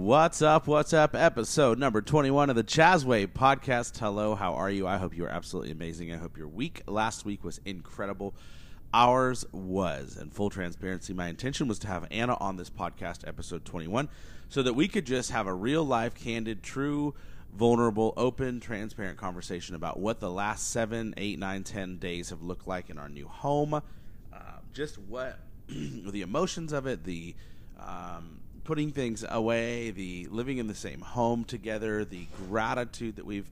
What's up? What's up? Episode number 21 of the Chasway podcast. Hello, how are you? I hope you are absolutely amazing. I hope your week last week was incredible. Ours was. In full transparency, my intention was to have Anna on this podcast, episode 21, so that we could just have a real life, candid, true, vulnerable, open, transparent conversation about what the last seven, eight, nine, ten days have looked like in our new home. Uh, just what the emotions of it, the um, putting things away, the living in the same home together, the gratitude that we've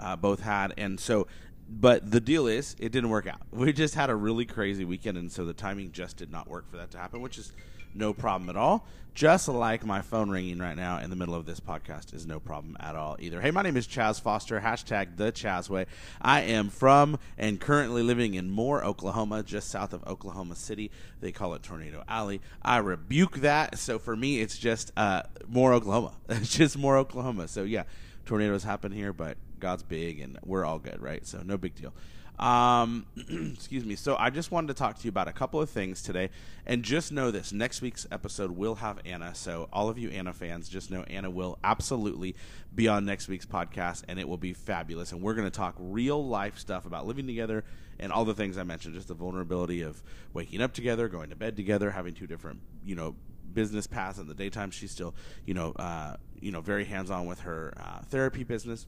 uh, both had. And so, but the deal is, it didn't work out. We just had a really crazy weekend, and so the timing just did not work for that to happen, which is no problem at all. Just like my phone ringing right now in the middle of this podcast is no problem at all either. Hey, my name is Chas Foster, hashtag the Chasway. I am from and currently living in Moore, Oklahoma, just south of Oklahoma City. They call it Tornado Alley. I rebuke that. So for me, it's just uh, Moore, Oklahoma. It's just Moore, Oklahoma. So yeah, tornadoes happen here, but God's big and we're all good, right? So no big deal. Um, excuse me. So I just wanted to talk to you about a couple of things today, and just know this: next week's episode will have Anna. So all of you Anna fans, just know Anna will absolutely be on next week's podcast, and it will be fabulous. And we're going to talk real life stuff about living together and all the things I mentioned, just the vulnerability of waking up together, going to bed together, having two different, you know, business paths in the daytime. She's still, you know, uh, you know, very hands on with her uh, therapy business,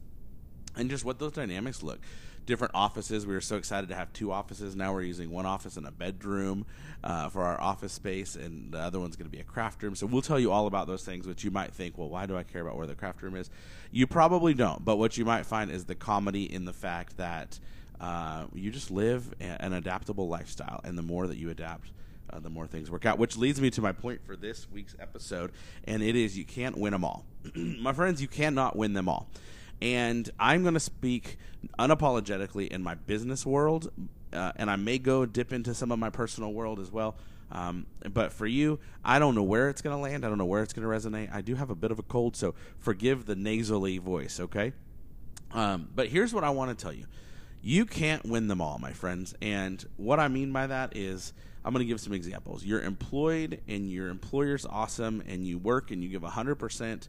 and just what those dynamics look different offices. We were so excited to have two offices. Now we're using one office and a bedroom uh, for our office space, and the other one's going to be a craft room. So we'll tell you all about those things, which you might think, well, why do I care about where the craft room is? You probably don't. But what you might find is the comedy in the fact that uh, you just live an adaptable lifestyle, and the more that you adapt, uh, the more things work out. Which leads me to my point for this week's episode, and it is you can't win them all. my friends, you cannot win them all and I'm going to speak unapologetically in my business world, uh, and I may go dip into some of my personal world as well. Um, but for you, I don't know where it's going to land. I don't know where it's going to resonate. I do have a bit of a cold, so forgive the nasally voice, okay? Um, but here's what I want to tell you you can't win them all, my friends. And what I mean by that is, I'm going to give some examples. You're employed, and your employer's awesome, and you work and you give 100%.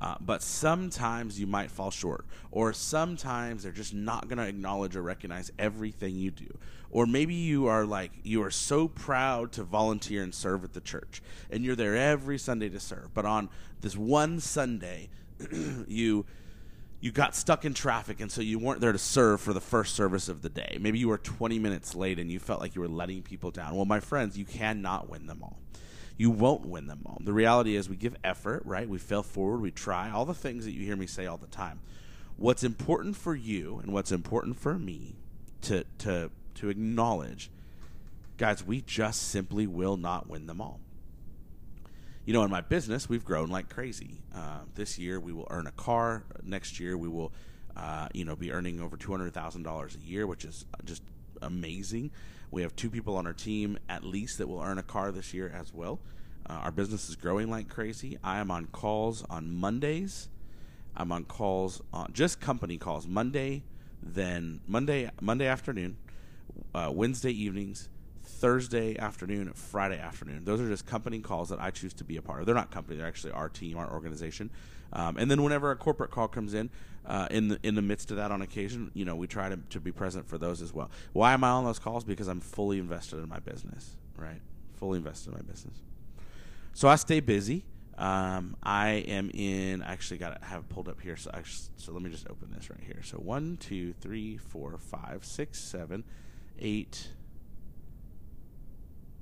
Uh, but sometimes you might fall short, or sometimes they're just not going to acknowledge or recognize everything you do. Or maybe you are like, you are so proud to volunteer and serve at the church, and you're there every Sunday to serve. But on this one Sunday, you you got stuck in traffic and so you weren't there to serve for the first service of the day. Maybe you were 20 minutes late and you felt like you were letting people down. Well, my friends, you cannot win them all you won't win them all. The reality is we give effort, right? We fail forward, we try, all the things that you hear me say all the time. What's important for you and what's important for me to to to acknowledge, guys, we just simply will not win them all. You know, in my business, we've grown like crazy. Uh, this year, we will earn a car. Next year, we will, uh, you know, be earning over two hundred thousand dollars a year, which is just amazing. We have two people on our team at least that will earn a car this year as well. Uh, our business is growing like crazy. I am on calls on Mondays. I'm on calls on just company calls Monday, then Monday Monday afternoon, uh, Wednesday evenings, Thursday afternoon, Friday afternoon. Those are just company calls that I choose to be a part of. They're not company; they're actually our team, our organization. Um, and then whenever a corporate call comes in, uh, in the in the midst of that on occasion, you know, we try to, to be present for those as well. Why am I on those calls? Because I'm fully invested in my business, right? Fully invested in my business. So I stay busy. Um, I am in. I actually got to have pulled up here. So I, so let me just open this right here. So one, two, three, four, five, six, seven, eight,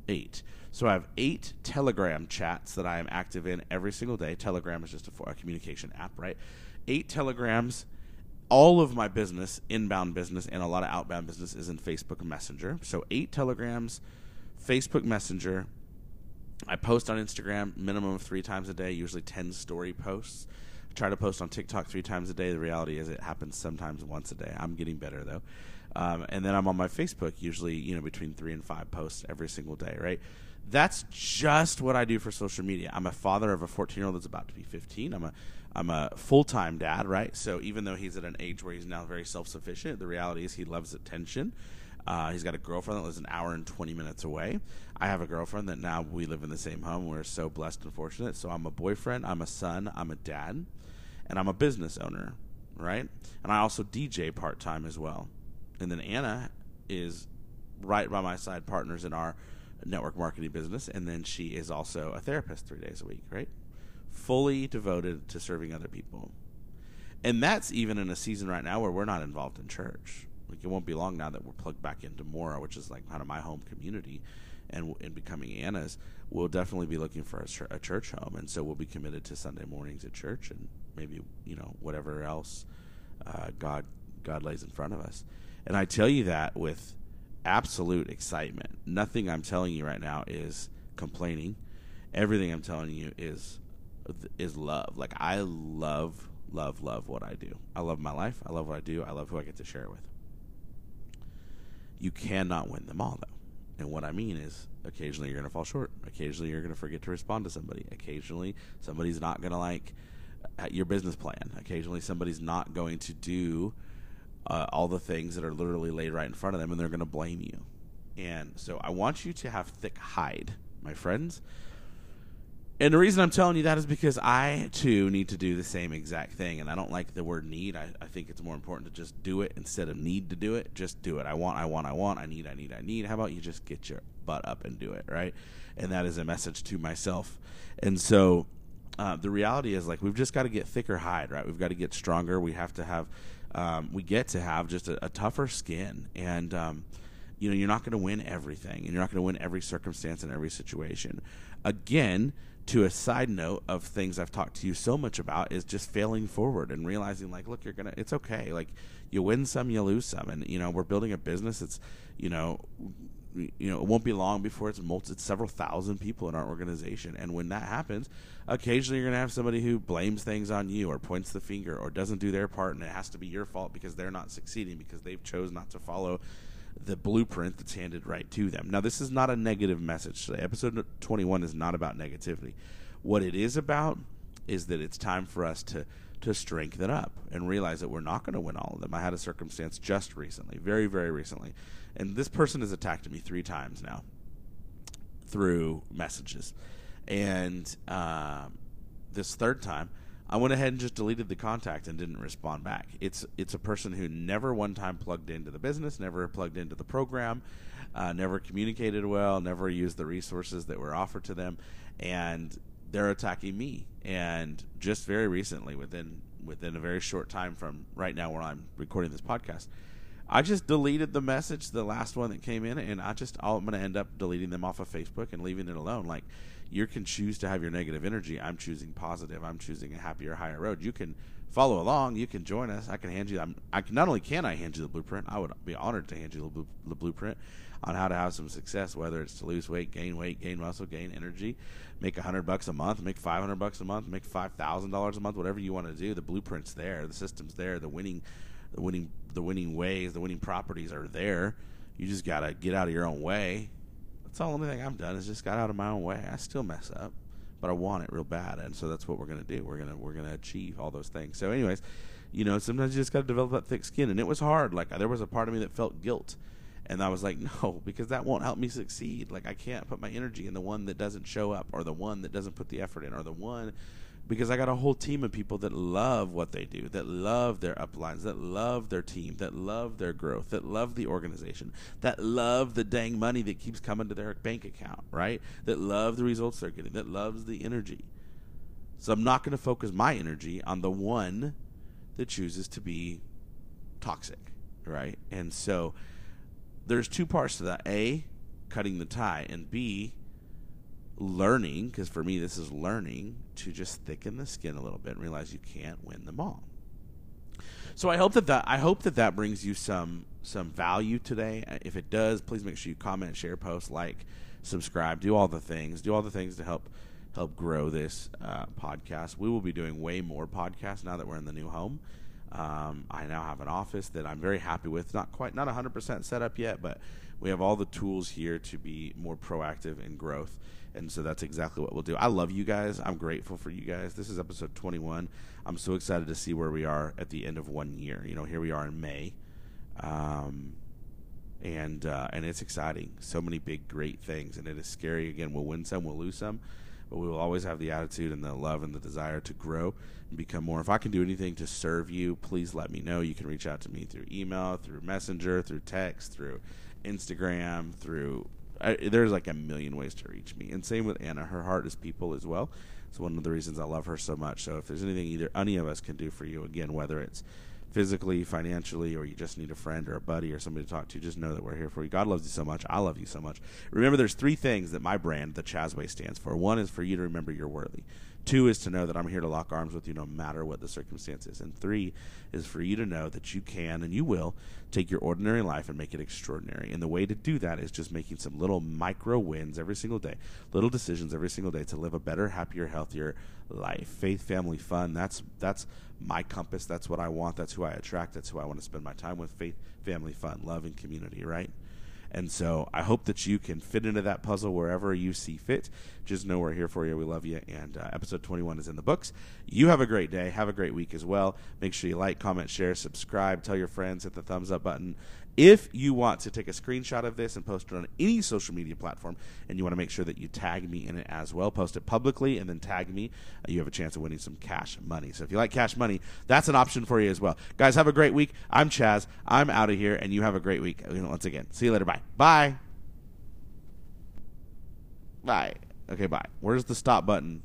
eight. So I have eight Telegram chats that I am active in every single day. Telegram is just a, a communication app, right? eight telegrams. All of my business, inbound business, and a lot of outbound business is in Facebook Messenger. So eight telegrams, Facebook Messenger. I post on Instagram minimum of three times a day, usually ten story posts. I try to post on TikTok three times a day. The reality is it happens sometimes once a day. I'm getting better though. Um, and then I'm on my Facebook usually, you know, between three and five posts every single day, right? That's just what I do for social media. I'm a father of a 14 year old that's about to be 15. I'm a I'm a full time dad, right? So even though he's at an age where he's now very self sufficient, the reality is he loves attention. Uh, he's got a girlfriend that lives an hour and 20 minutes away. I have a girlfriend that now we live in the same home. We're so blessed and fortunate. So I'm a boyfriend, I'm a son, I'm a dad, and I'm a business owner, right? And I also DJ part time as well. And then Anna is right by my side, partners in our network marketing business. And then she is also a therapist three days a week, right? Fully devoted to serving other people. And that's even in a season right now where we're not involved in church. Like it won't be long now that we're plugged back into Moore, which is like kind of my home community, and in becoming Anna's, we'll definitely be looking for a, church home, and so we'll be committed to Sunday mornings at church, and maybe you know whatever else uh, God God lays in front of us. And I tell you that with absolute excitement. Nothing I'm telling you right now is complaining. Everything I'm telling you is is love. Like I love love love what I do. I love my life. I love what I do. I love who I get to share it with. You cannot win them all though. And what I mean is occasionally you're going to fall short. Occasionally you're going to forget to respond to somebody. Occasionally somebody's not going to like uh, your business plan. Occasionally somebody's not going to do uh, all the things that are literally laid right in front of them and they're going to blame you. And so I want you to have thick hide, my friends. And the reason I'm telling you that is because I too need to do the same exact thing. And I don't like the word need. I, I think it's more important to just do it instead of need to do it. Just do it. I want, I want, I want, I need, I need, I need. How about you just get your butt up and do it, right? And that is a message to myself. And so uh, the reality is like we've just got to get thicker hide, right? We've got to get stronger. We have to have, um, we get to have just a, a tougher skin. And, um, you know, you're not going to win everything and you're not going to win every circumstance and every situation. Again, to a side note of things I've talked to you so much about is just failing forward and realizing like, look, you're gonna, it's okay. Like you win some, you lose some, and you know we're building a business. It's, you know, you know it won't be long before it's multi, it's several thousand people in our organization, and when that happens, occasionally you're gonna have somebody who blames things on you or points the finger or doesn't do their part, and it has to be your fault because they're not succeeding because they've chose not to follow the blueprint that's handed right to them. Now, this is not a negative message today. Episode 21 is not about negativity. What it is about is that it's time for us to to strengthen up and realize that we're not going to win all of them. I had a circumstance just recently, very very recently, and this person has attacked me three times now through messages, and um, this third time I went ahead and just deleted the contact and didn't respond back. It's it's a person who never one time plugged into the business, never plugged into the program, uh, never communicated well, never used the resources that were offered to them, and they're attacking me. And just very recently, within within a very short time from right now where I'm recording this podcast, I just deleted the message, the last one that came in, and I just I'm going to end up deleting them off of Facebook and leaving it alone. Like you can choose to have your negative energy. I'm choosing positive. I'm choosing a happier, higher road. You can follow along. You can join us. I can hand you. I'm, I can not only can I hand you the blueprint. I would be honored to hand you the, blue, the blueprint on how to have some success. Whether it's to lose weight, gain weight, gain muscle, gain energy, make a hundred bucks a month, make five hundred bucks a month, make five thousand dollars a month. Whatever you want to do, the blueprint's there. The system's there. The winning, the winning, the winning ways, the winning properties are there. You just gotta get out of your own way that's the only thing I've done is just got out of my own way. I still mess up, but I want it real bad, and so that's what we're gonna do. We're gonna we're gonna achieve all those things. So, anyways, you know, sometimes you just got to develop that thick skin, and it was hard. Like there was a part of me that felt guilt, and I was like, no, because that won't help me succeed. Like I can't put my energy in the one that doesn't show up, or the one that doesn't put the effort in, or the one because I got a whole team of people that love what they do, that love their uplines, that love their team, that love their growth, that love the organization, that love the dang money that keeps coming to their bank account, right? That love the results they're getting, that loves the energy. So I'm not going to focus my energy on the one that chooses to be toxic, right? And so there's two parts to that. A, cutting the tie, and B, learning, because for me this is learning, to just thicken the skin a little bit and realize you can't win them all. So I hope that, that I hope that that brings you some some value today. If it does, please make sure you comment, share, post, like, subscribe, do all the things, do all the things to help help grow this uh, podcast. We will be doing way more podcasts now that we're in the new home. Um, I now have an office that I'm very happy with. Not quite, not 100% set up yet, but we have all the tools here to be more proactive in growth. And so that's exactly what we'll do. I love you guys. I'm grateful for you guys. This is episode 21. I'm so excited to see where we are at the end of one year. You know, here we are in May. Um, and uh, and it's exciting. So many big, great things, and it is scary. Again, we'll win some, we'll lose some, but we will always have the attitude and the love and the desire to grow and become more. If I can do anything to serve you, please let me know. You can reach out to me through email, through Messenger, through text, through Instagram, through. I, there's like a million ways to reach me, and same with Anna. Her heart is people as well. It's one of the reasons I love her so much. So if there's anything either any of us can do for you, again, whether it's physically, financially, or you just need a friend or a buddy or somebody to talk to, just know that we're here for you. God loves you so much. I love you so much. Remember, there's three things that my brand, the Chasway, stands for. One is for you to remember you're worthy. Two is to know that I'm here to lock arms with you no matter what the circumstances. And three is for you to know that you can and you will take your ordinary life and make it extraordinary. And the way to do that is just making some little micro wins every single day, little decisions every single day to live a better, happier, healthier life. Faith, family, fun. That's that's my compass. That's what I want. That's who I attract. That's who I want to spend my time with. Faith, family, fun, love, and community. Right. And so I hope that you can fit into that puzzle wherever you see fit. Just know we're here for you. We love you. And uh, episode 21 is in the books. You have a great day. Have a great week as well. Make sure you like, comment, share, subscribe, tell your friends, hit the thumbs up button. If you want to take a screenshot of this and post it on any social media platform, and you want to make sure that you tag me in it as well, post it publicly and then tag me, uh, you have a chance of winning some cash money. So if you like cash money, that's an option for you as well. Guys, have a great week. I'm Chas. I'm out of here, and you have a great week. Once again, see you later. Bye. Bye. Bye. Okay, bye. Where's the stop button?